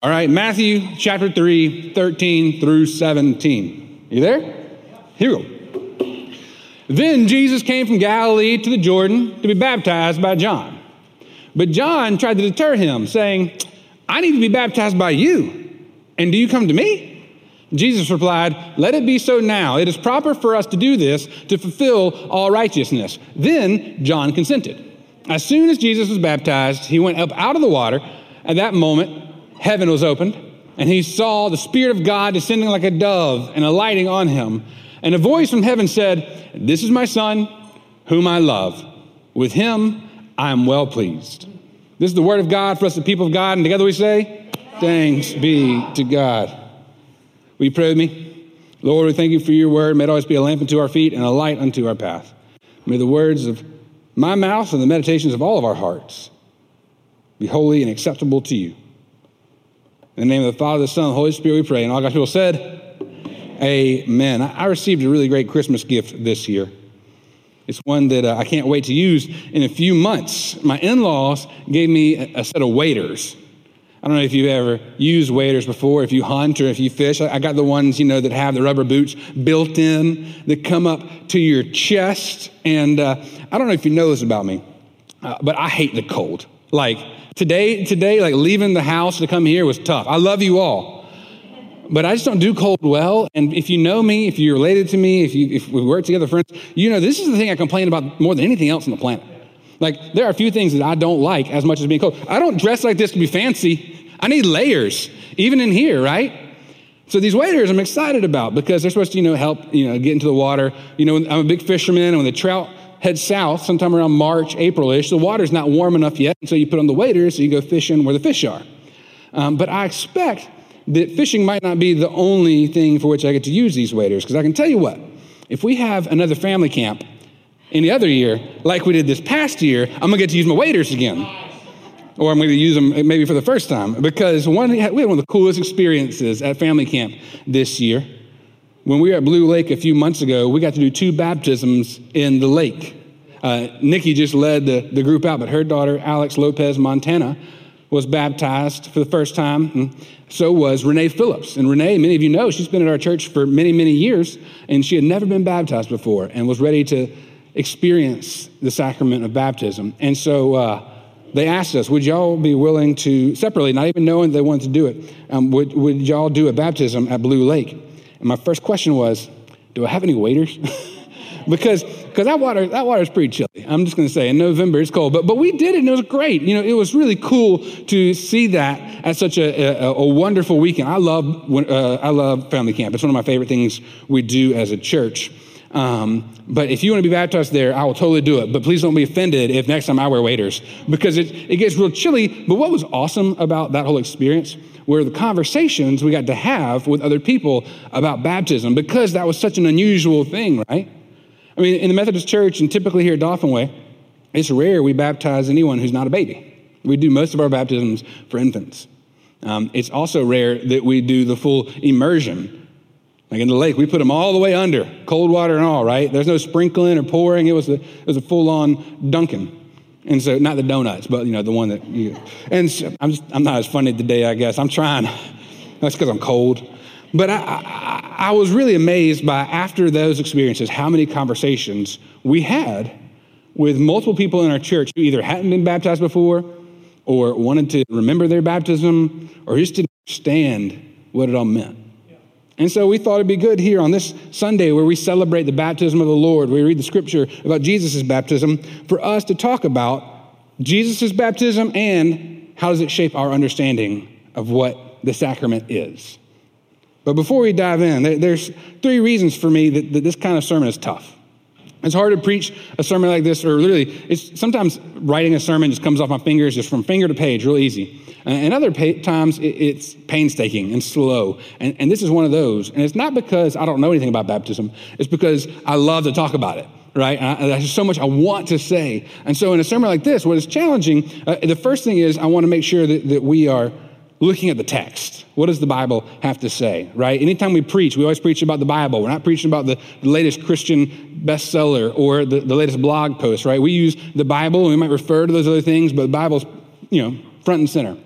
All right, Matthew chapter 3, 13 through 17. You there? Here we go. Then Jesus came from Galilee to the Jordan to be baptized by John. But John tried to deter him, saying, I need to be baptized by you, and do you come to me? Jesus replied, Let it be so now. It is proper for us to do this to fulfill all righteousness. Then John consented. As soon as Jesus was baptized, he went up out of the water. At that moment, heaven was opened, and he saw the Spirit of God descending like a dove and alighting on him. And a voice from heaven said, This is my Son, whom I love. With him I am well pleased. This is the word of God for us, the people of God, and together we say, Thanks be to God. Will you pray with me? Lord, we thank you for your word. May it always be a lamp unto our feet and a light unto our path. May the words of my mouth and the meditations of all of our hearts be holy and acceptable to you. In the name of the Father, the Son, the Holy Spirit, we pray. And all God's people said, Amen. I received a really great Christmas gift this year. It's one that uh, I can't wait to use in a few months. My in laws gave me a, set of waders. I don't know if you've ever used waders before, if you hunt or if you fish. I, I got the ones, you know, that have the rubber boots built in that come up to your chest. And uh, I don't know if you know this about me, uh, but I hate the cold. Like, Today, today, like leaving the house to come here was tough. I love you all. But I just don't do cold well. And if you know me, if you're related to me, if, you, if we work together, friends, you know this is the thing I complain about more than anything else on the planet. Like, there are a few things that I don't like as much as being cold. I don't dress like this to be fancy. I need layers, even in here, right? So these waders I'm excited about because they're supposed to, you know, help, you know, get into the water. You know, I'm a big fisherman, and when the trout head south sometime around March, April-ish. The water's not warm enough yet, and so you put on the waders so you go fishing where the fish are. Um, but I expect that fishing might not be the only thing for which I get to use these waders, because I can tell you what, if we have another family camp any other year, like we did this past year, I'm gonna get to use my waders again. Or I'm gonna use them maybe for the first time, because one, we had one of the coolest experiences at family camp this year. When we were at Blue Lake a few months ago, we got to do two baptisms in the lake. Uh, Nikki just led the, the group out, but her daughter, Alex Lopez Montana, was baptized for the first time. So was Renee Phillips. And Renee, many of you know, she's been at our church for many, many years, and she had never been baptized before and was ready to experience the sacrament of baptism. And so uh, they asked us, would y'all be willing to, separately, not even knowing they wanted to do it, um, would, would y'all do a baptism at Blue Lake? And my first question was, do I have any waders? because because that water that water is pretty chilly. I'm just going to say in November it's cold, but but we did it and it was great. You know, it was really cool to see that at such a, a, a wonderful weekend. I love uh, I love family camp. It's one of my favorite things we do as a church. Um, but if you want to be baptized there, I will totally do it. But please don't be offended if next time I wear waders because it, it gets real chilly. But what was awesome about that whole experience were the conversations we got to have with other people about baptism because that was such an unusual thing, right? I mean, in the Methodist Church and typically here at Dauphin Way, it's rare we baptize anyone who's not a baby. We do most of our baptisms for infants. Um, it's also rare that we do the full immersion like in the lake, we put them all the way under, cold water and all, right? There's no sprinkling or pouring. It was a, it was a full on dunking. And so, not the donuts, but you know, the one that you, and so I'm, just, I'm not as funny today, I guess. I'm trying. That's because I'm cold. But I, I, I was really amazed by, after those experiences, how many conversations we had with multiple people in our church who either hadn't been baptized before or wanted to remember their baptism or just didn't understand what it all meant. And so we thought it'd be good here on this Sunday where we celebrate the baptism of the Lord, we read the scripture about Jesus' baptism, for us to talk about Jesus' baptism and how does it shape our understanding of what the sacrament is. But before we dive in, there's three reasons for me that, that this kind of sermon is tough. It's hard to preach a sermon like this, or literally, it's sometimes writing a sermon just comes off my fingers, just from finger to page, real easy. And other times, it's painstaking and slow. And, and this is one of those. And it's not because I don't know anything about baptism, it's because I love to talk about it right? And there's so much I want to say. And so in a sermon like this, what is challenging, uh, the first thing is I want to make sure that, that we are looking at the text. What does the Bible have to say, right? Anytime we preach, we always preach about the Bible. We're not preaching about the, the latest Christian bestseller or the, the latest blog post, right? We use the Bible and we might refer to those other things, but the Bible's, you know, front and center.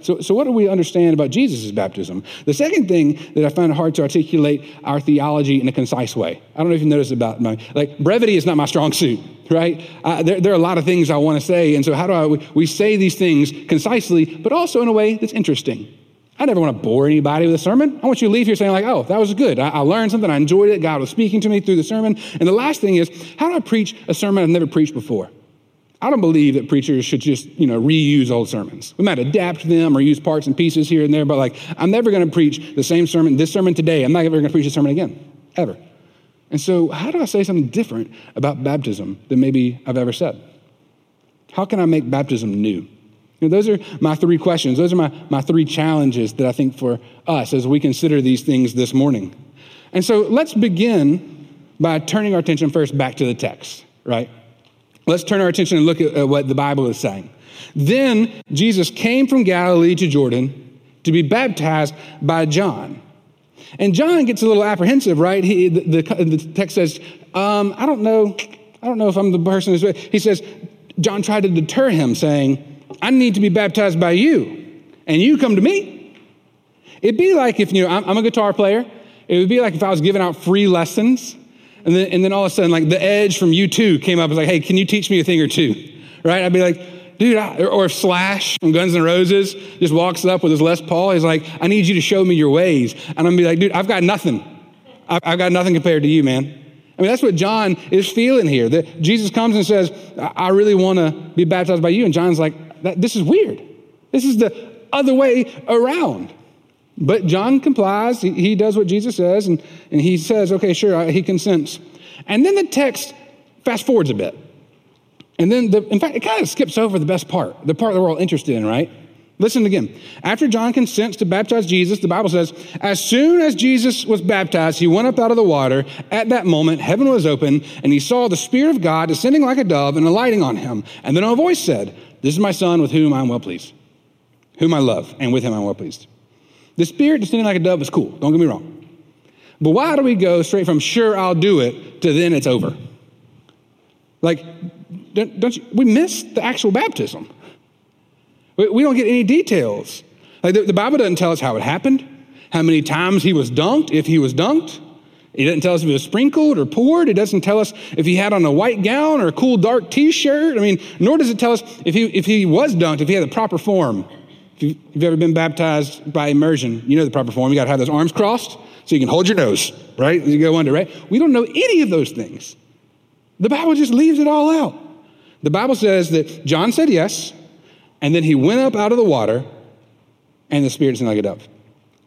So, so what do we understand about Jesus' baptism? The second thing that I find hard to articulate our theology in a concise way. I don't know if you noticed about my, like, brevity is not my strong suit, right? Uh, there, there are a lot of things I want to say. And so how do I, we, say these things concisely, but also in a way that's interesting. I never want to bore anybody with a sermon. I want you to leave here saying, like, oh, that was good. I, I, learned something. I enjoyed it. God was speaking to me through the sermon. And the last thing is, how do I preach a sermon I've never preached before? I don't believe that preachers should just, you know, reuse old sermons. We might adapt them or use parts and pieces here and there, but like, I'm never going to preach the same sermon, this sermon today. I'm not ever going to preach a sermon again, ever. And so, how do I say something different about baptism than maybe I've ever said? How can I make baptism new? You know, those are my three questions. Those are my, my three challenges that I think for us as we consider these things this morning. And so, let's begin by turning our attention first back to the text, right? Let's turn our attention and look at what the Bible is saying. Then Jesus came from Galilee to Jordan to be baptized by John. And John gets a little apprehensive, right? He, the, the, the text says, um, I don't know, I don't know if I'm the person who's, he says, John tried to deter him, saying, I need to be baptized by you, and you come to me. It'd be like if, you know, I'm, I'm a guitar player. It would be like if I was giving out free lessons and then, and then all of a sudden, like the edge from U2 came up and was like, hey, can you teach me a thing or two? Right? I'd be like, dude, I, or Slash from Guns N' Roses just walks up with his Les Paul, he's like, I need you to show me your ways. And I'm gonna be like, dude, I've got nothing. I've, I've got nothing compared to you, man. I mean, that's what John is feeling here. That Jesus comes and says, I really want to be baptized by you. And John's like, this is weird. This is the other way around. But John complies. He, he does what Jesus says, and, and he says, okay, sure, he consents. And then the text fast forwards a bit. And then, the, in fact, it kind of skips over the best part, the part that we're all interested in, right? Listen again. After John consents to baptize Jesus, the Bible says, as soon as Jesus was baptized, he went up out of the water. At that moment, heaven was open, and he saw the Spirit of God descending like a dove and alighting on him. And then a voice said, This is my Son with whom I'm well pleased, whom I love, and with him I'm well pleased. The Spirit descending like a dove is cool, don't get me wrong. But why do we go straight from sure I'll do it to then it's over? Like, don't you, we miss the actual baptism. We don't get any details. Like the, the Bible doesn't tell us how it happened, how many times he was dunked, if he was dunked. It doesn't tell us if it was sprinkled or poured. It doesn't tell us if he had on a white gown or a cool dark t-shirt. I mean, nor does it tell us if he, if he was dunked, if he had the proper form. If you've ever been baptized by immersion, you know the proper form. You got to have those arms crossed so you can hold your nose, right? As you go under, right? We don't know any of those things. The Bible just leaves it all out. The Bible says that John said yes, and then he went up out of the water, and the Spirit like a dove.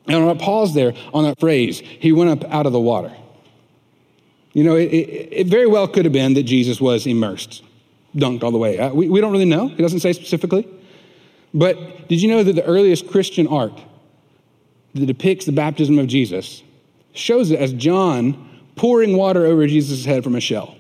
And I want to pause there on that phrase. He went up out of the water. You know, it, it, it very well could have been that Jesus was immersed, dunked all the way. Uh, we, we don't really know. It doesn't say specifically. But did you know that the earliest Christian art that depicts the baptism of Jesus shows it as John pouring water over Jesus' head from a shell?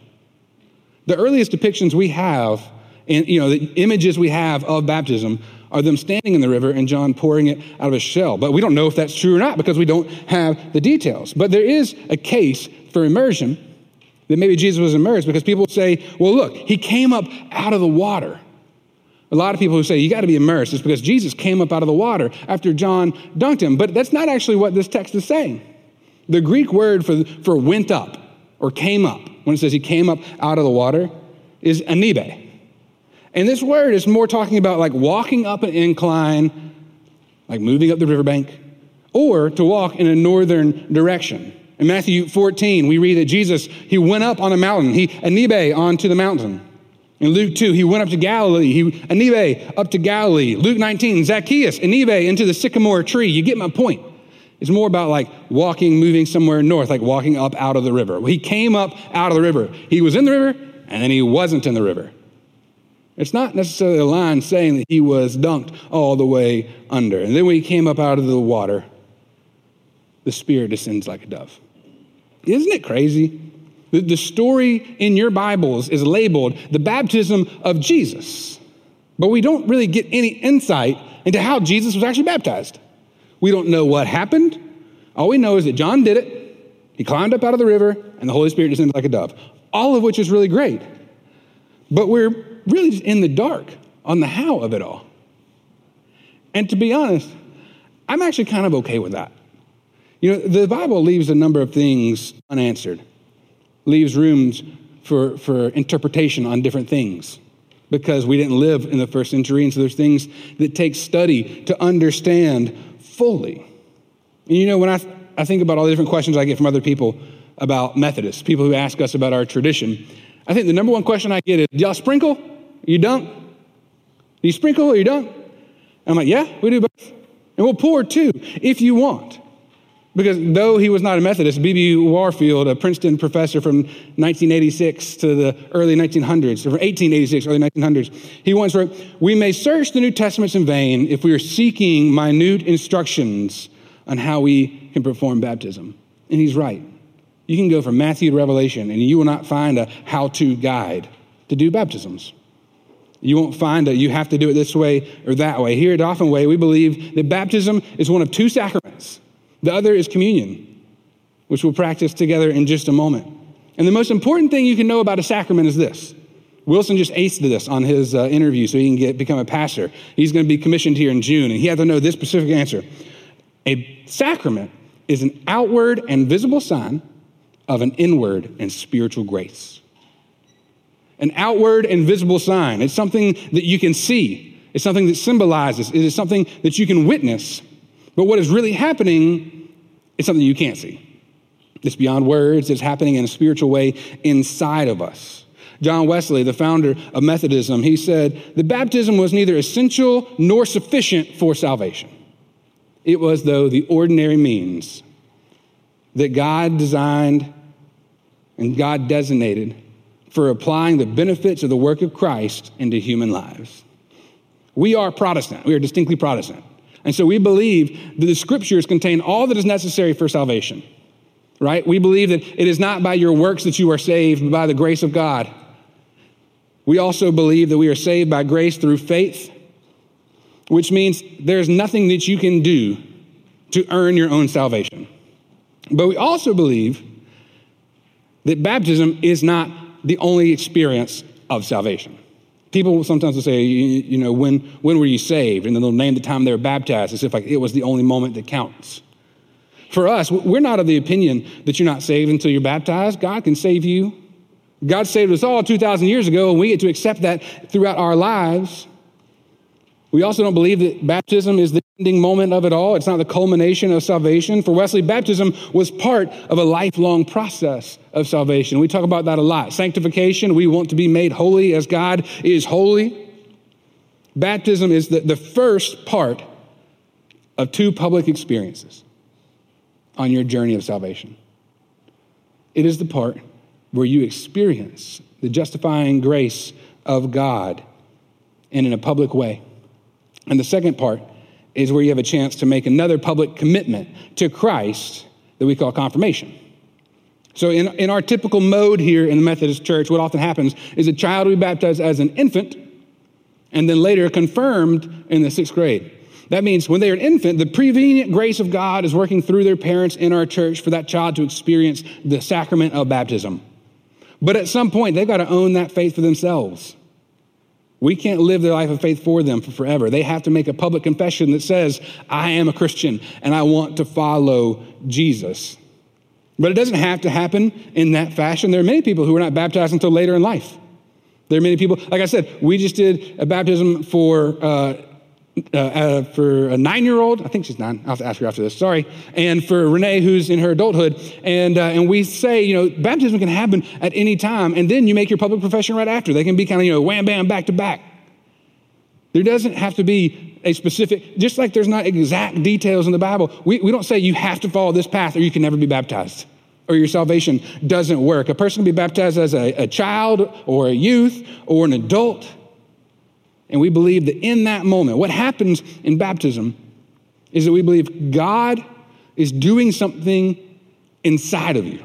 The earliest depictions we have, and you know, the images we have of baptism are them standing in the river and John pouring it out of a shell. But we don't know if that's true or not because we don't have the details. But there is a case for immersion that maybe Jesus was immersed because people say, well, look, he came up out of the water. A lot of people who say you got to be immersed is because Jesus came up out of the water after John dunked him. But that's not actually what this text is saying. The Greek word for, for went up or came up, when it says he came up out of the water, is anibe. And this word is more talking about like walking up an incline, like moving up the riverbank, or to walk in a northern direction. In Matthew 14, we read that Jesus, he went up on a mountain. He anibe onto the mountain. In Luke 2, he went up to Galilee. He, Anibe up to Galilee. Luke 19, Zacchaeus, Anibe into the sycamore tree. You get my point. It's more about like walking, moving somewhere north, like walking up out of the river. He came up out of the river. He was in the river, and then he wasn't in the river. It's not necessarily a line saying that he was dunked all the way under. And then when he came up out of the water, the Spirit descends like a dove. Isn't it crazy? The story in your Bibles is labeled the baptism of Jesus, but we don't really get any insight into how Jesus was actually baptized. We don't know what happened. All we know is that John did it. He climbed up out of the river, and the Holy Spirit descended like a dove, all of which is really great. But we're really just in the dark on the how of it all. And to be honest, I'm actually kind of okay with that. You know, the Bible leaves a number of things unanswered, leaves rooms for, for interpretation on different things because we didn't live in the first century. And so there's things that take study to understand fully. And you know, when I, I think about all the different questions I get from other people about Methodists, people who ask us about our tradition, I think the number one question I get is, Do y'all sprinkle? You dunk? Do you sprinkle or you dunk? I'm like, Yeah, we do both. And we'll pour too, if you want. Because though he was not a Methodist, B.B. Warfield, a Princeton professor from 1986 to the early 1900s, or 1886, early 1900s, he once wrote, We may search the New Testaments in vain if we are seeking minute instructions on how we can perform baptism. And he's right. You can go from Matthew to Revelation, and you will not find a how to guide to do baptisms. You won't find that you have to do it this way or that way. Here at Dauphin Way, we believe that baptism is one of two sacraments. The other is communion, which we'll practice together in just a moment. And the most important thing you can know about a sacrament is this. Wilson just aced this on his uh, interview so he can get, become a pastor. He's going to be commissioned here in June, and he had to know this specific answer. A sacrament is an outward and visible sign of an inward and spiritual grace an outward and visible sign. It's something that you can see, it's something that symbolizes, it is something that you can witness. But what is really happening is something you can't see. It's beyond words, it's happening in a spiritual way inside of us. John Wesley, the founder of Methodism, he said, The baptism was neither essential nor sufficient for salvation. It was, though, the ordinary means that God designed and God designated for applying the benefits of the work of Christ into human lives. We are Protestant. We are distinctly Protestant. And so we believe that the scriptures contain all that is necessary for salvation, right? We believe that it is not by your works that you are saved, but by the grace of God. We also believe that we are saved by grace through faith, which means there's nothing that you can do to earn your own salvation. But we also believe that baptism is not the only experience of salvation. People sometimes will say, you, you, know, when, when were you saved? And then they'll name the time they were baptized as if like it was the only moment that counts. For us, we're not of the opinion that you're not saved until you're baptized. God can save you. God saved us all 2,000 years ago, and we get to accept that throughout our lives. We also don't believe that baptism is the ending moment of it all. It's not the culmination of salvation. For Wesley, baptism was part of a lifelong process of salvation. We talk about that a lot. Sanctification, we want to be made holy as God is holy. Baptism is the, the first part of two public experiences on your journey of salvation. It is the part where you experience the justifying grace of God and in a public way. And the second part is where you have a chance to make another public commitment to Christ that we call confirmation. So, in, in our typical mode here in the Methodist Church, what often happens is a child will be baptized as an infant and then later confirmed in the sixth grade. That means when they're an infant, the prevenient grace of God is working through their parents in our church for that child to experience the sacrament of baptism. But at some point, they've got to own that faith for themselves. We can't live their life of faith for them for forever. They have to make a public confession that says, I am a Christian and I want to follow Jesus. But it doesn't have to happen in that fashion. There are many people who are not baptized until later in life. There are many people, like I said, we just did a baptism for. Uh, uh, uh, for a nine year old, I think she's nine, I'll have to ask her after this, sorry, and for Renee, who's in her adulthood. And, uh, and we say, you know, baptism can happen at any time, and then you make your public profession right after. They can be kind of, you know, wham bam, back to back. There doesn't have to be a specific, just like there's not exact details in the Bible, we, we don't say you have to follow this path or you can never be baptized or your salvation doesn't work. A person can be baptized as a, a child or a youth or an adult. And we believe that in that moment, what happens in baptism is that we believe God is doing something inside of you.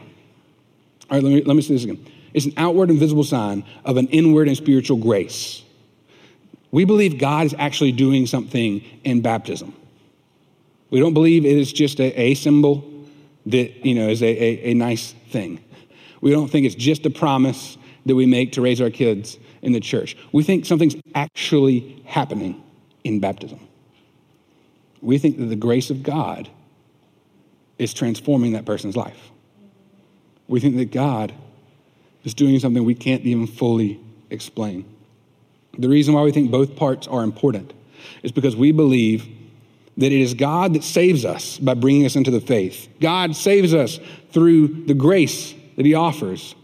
All right, let me, let me say this again. It's an outward and visible sign of an inward and spiritual grace. We believe God is actually doing something in baptism. We don't believe it is just a, a symbol that, you know, is a, a, a nice thing. We don't think it's just a promise that we make to raise our kids in the church. We think something's actually happening in baptism. we think that the grace of God is transforming that person's life. We think that God is doing something we can't even fully explain. The reason why we think both parts are important is because we believe that it is God that saves us by bringing us into the faith. God saves us through the grace that He offers,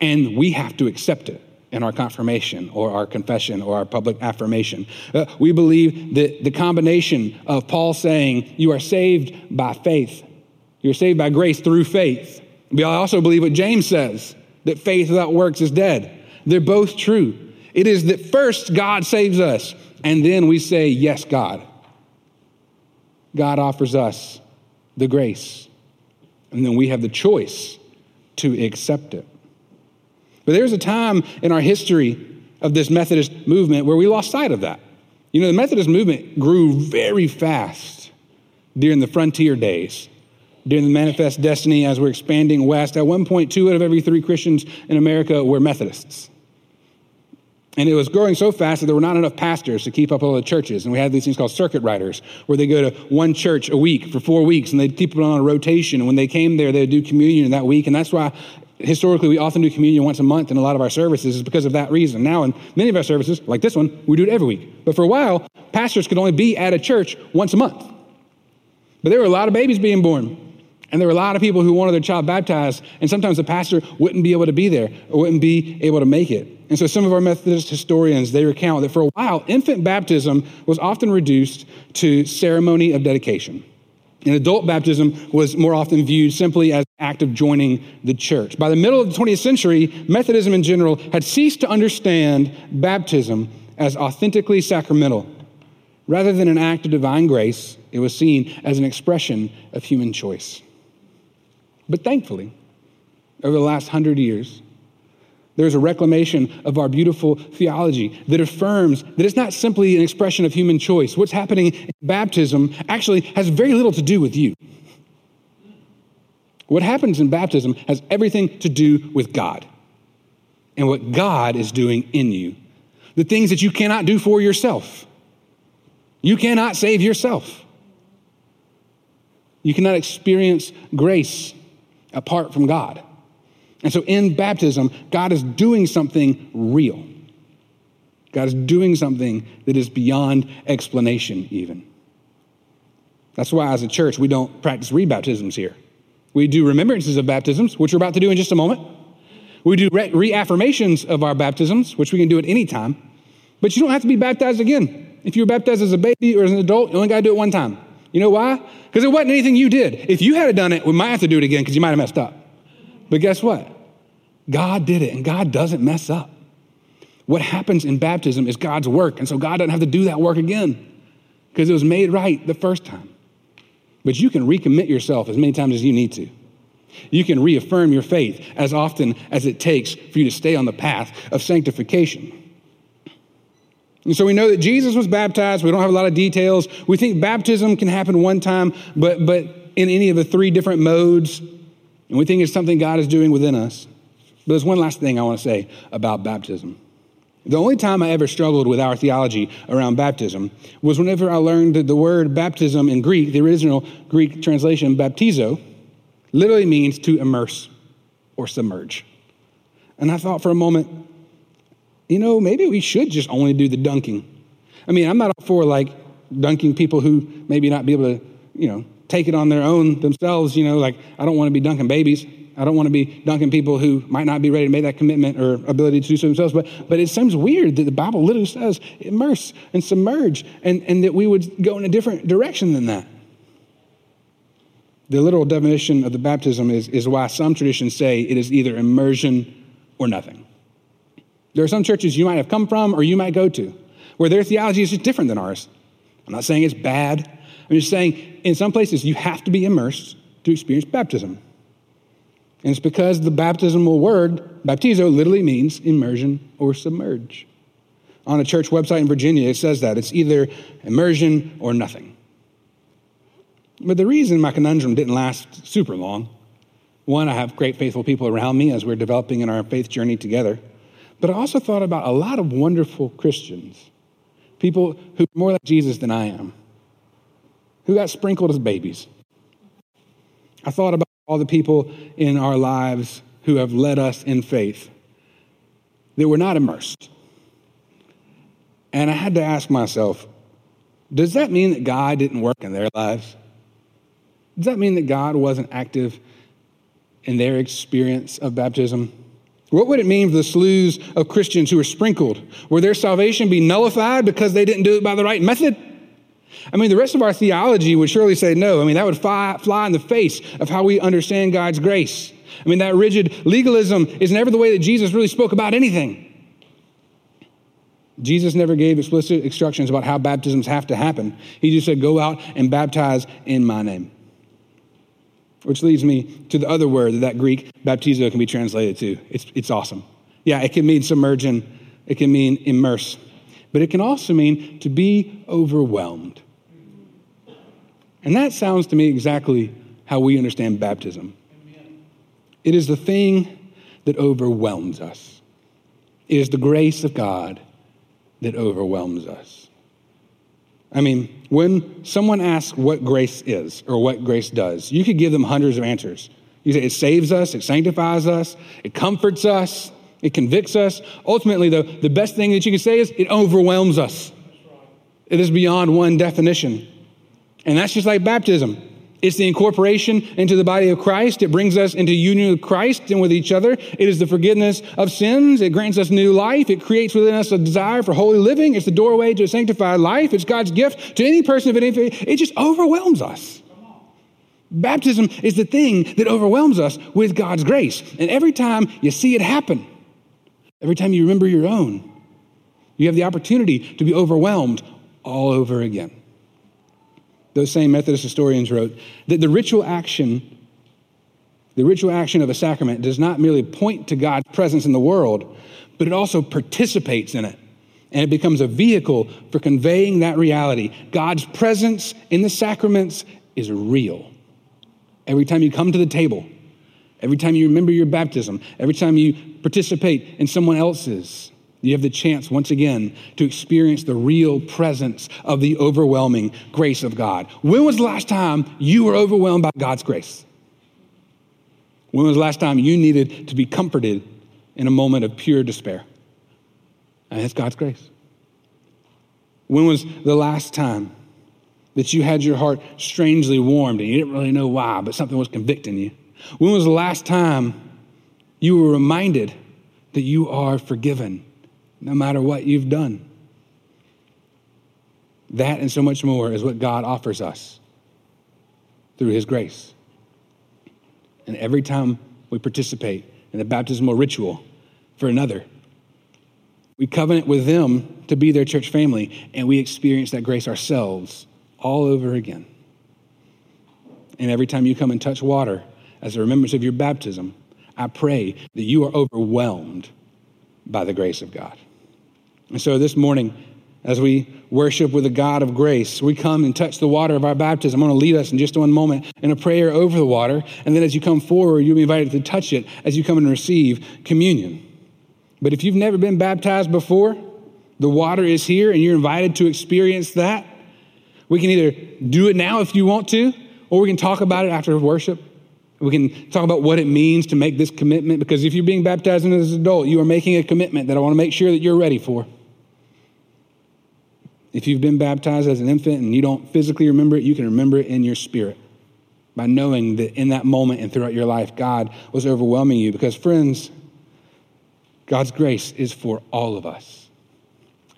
and we have to accept it in our confirmation or our confession or our public affirmation. Uh, we believe that the combination of Paul saying, You are saved by faith, you're saved by grace through faith. We also believe what James says that faith without works is dead. They're both true. It is that first God saves us, and then we say, Yes, God. God offers us the grace, and then we have the choice to accept it. But there's a time in our history of this Methodist movement where we lost sight of that. You know, the Methodist movement grew very fast during the frontier days, during the manifest destiny as we're expanding west. At one point, two out of every three Christians in America were Methodists. And it was growing so fast that there were not enough pastors to keep up all the churches. And we had these things called circuit riders, where they go to one church a week for four weeks and they'd keep it on a rotation. And when they came there, they'd do communion that week. And that's why historically we often do communion once a month in a lot of our services is because of that reason. Now, in many of our services, like this one, we do it every week. But for a while, pastors could only be at a church once a month. But there were a lot of babies being born. And there were a lot of people who wanted their child baptized, and sometimes the pastor wouldn't be able to be there or wouldn't be able to make it. And so some of our Methodist historians, they recount that for a while, infant baptism was often reduced to ceremony of dedication. And adult baptism was more often viewed simply as an act of joining the church. By the middle of the 20th century, Methodism in general had ceased to understand baptism as authentically sacramental. Rather than an act of divine grace, it was seen as an expression of human choice. But thankfully, over the last hundred years, there's a reclamation of our beautiful theology that affirms that it's not simply an expression of human choice. What's happening in baptism actually has very little to do with you. What happens in baptism has everything to do with God and what God is doing in you. The things that you cannot do for yourself. You cannot save yourself. You cannot experience grace apart from God. And so in baptism, God is doing something real. God is doing something that is beyond explanation, even. That's why, as a church, we don't practice rebaptisms here. We do remembrances of baptisms, which we're about to do in just a moment. We do re- reaffirmations of our baptisms, which we can do at any time. But you don't have to be baptized again. If you were baptized as a baby or as an adult, you only got to do it one time. You know why? Because it wasn't anything you did. If you had done it, we might have to do it again because you might have messed up. But guess what? God did it, and God doesn't mess up. What happens in baptism is God's work, and so God doesn't have to do that work again because it was made right the first time. But you can recommit yourself as many times as you need to. You can reaffirm your faith as often as it takes for you to stay on the path of sanctification. And so we know that Jesus was baptized. We don't have a lot of details. We think baptism can happen one time, but, but in any of the three different modes. And we think it's something God is doing within us. But there's one last thing I want to say about baptism. The only time I ever struggled with our theology around baptism was whenever I learned that the word baptism in Greek, the original Greek translation, baptizo, literally means to immerse or submerge. And I thought for a moment, you know, maybe we should just only do the dunking. I mean, I'm not for like dunking people who maybe not be able to, you know, take it on their own themselves. You know, like I don't want to be dunking babies. I don't want to be dunking people who might not be ready to make that commitment or ability to do so themselves. But, but it seems weird that the Bible literally says immerse and submerge, and, and that we would go in a different direction than that. The literal definition of the baptism is, is why some traditions say it is either immersion or nothing. There are some churches you might have come from or you might go to where their theology is just different than ours. I'm not saying it's bad. I'm just saying in some places you have to be immersed to experience baptism. And it's because the baptismal word, baptizo, literally means immersion or submerge. On a church website in Virginia, it says that it's either immersion or nothing. But the reason my conundrum didn't last super long one, I have great faithful people around me as we're developing in our faith journey together. But I also thought about a lot of wonderful Christians, people who are more like Jesus than I am. Who got sprinkled as babies. I thought about all the people in our lives who have led us in faith that were not immersed. And I had to ask myself, does that mean that God didn't work in their lives? Does that mean that God wasn't active in their experience of baptism? What would it mean for the slews of Christians who were sprinkled? Would their salvation be nullified because they didn't do it by the right method? I mean, the rest of our theology would surely say no. I mean, that would fly, fly in the face of how we understand God's grace. I mean, that rigid legalism is never the way that Jesus really spoke about anything. Jesus never gave explicit instructions about how baptisms have to happen. He just said, Go out and baptize in my name. Which leads me to the other word that that Greek baptizo can be translated to. It's, it's awesome. Yeah, it can mean submerging, it can mean immerse, but it can also mean to be overwhelmed. And that sounds to me exactly how we understand baptism. It is the thing that overwhelms us. It is the grace of God that overwhelms us. I mean, when someone asks what grace is or what grace does, you could give them hundreds of answers. You say it saves us, it sanctifies us, it comforts us, it convicts us. Ultimately, though, the best thing that you can say is it overwhelms us. It is beyond one definition. And that's just like baptism. It's the incorporation into the body of Christ. It brings us into union with Christ and with each other. It is the forgiveness of sins. It grants us new life. It creates within us a desire for holy living. It's the doorway to a sanctified life. It's God's gift to any person of any faith. It just overwhelms us. Baptism is the thing that overwhelms us with God's grace. And every time you see it happen, every time you remember your own, you have the opportunity to be overwhelmed all over again those same Methodist historians wrote that the ritual action, the ritual action of a sacrament does not merely point to God's presence in the world, but it also participates in it. And it becomes a vehicle for conveying that reality. God's presence in the sacraments is real. Every time you come to the table, every time you remember your baptism, every time you participate in someone else's, you have the chance once again to experience the real presence of the overwhelming grace of God. When was the last time you were overwhelmed by God's grace? When was the last time you needed to be comforted in a moment of pure despair? And it's God's grace. When was the last time that you had your heart strangely warmed and you didn't really know why, but something was convicting you? When was the last time you were reminded that you are forgiven? No matter what you've done. That and so much more is what God offers us through His grace. And every time we participate in the baptismal ritual for another, we covenant with them to be their church family, and we experience that grace ourselves all over again. And every time you come and touch water as a remembrance of your baptism, I pray that you are overwhelmed by the grace of God. And so this morning, as we worship with the God of grace, we come and touch the water of our baptism. I'm going to lead us in just one moment in a prayer over the water. And then as you come forward, you'll be invited to touch it as you come and receive communion. But if you've never been baptized before, the water is here and you're invited to experience that. We can either do it now if you want to, or we can talk about it after worship. We can talk about what it means to make this commitment because if you're being baptized as an adult, you are making a commitment that I want to make sure that you're ready for. If you've been baptized as an infant and you don't physically remember it, you can remember it in your spirit by knowing that in that moment and throughout your life, God was overwhelming you. Because, friends, God's grace is for all of us.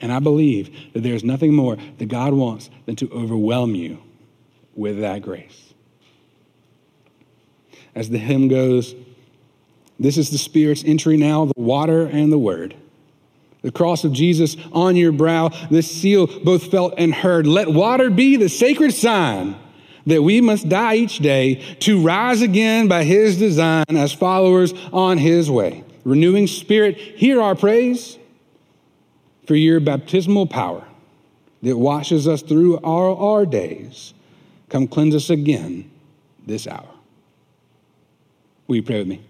And I believe that there's nothing more that God wants than to overwhelm you with that grace. As the hymn goes, this is the Spirit's entry now, the water and the word the cross of Jesus on your brow, this seal both felt and heard. Let water be the sacred sign that we must die each day to rise again by his design as followers on his way. Renewing spirit, hear our praise for your baptismal power that washes us through all our days. Come cleanse us again this hour. Will you pray with me?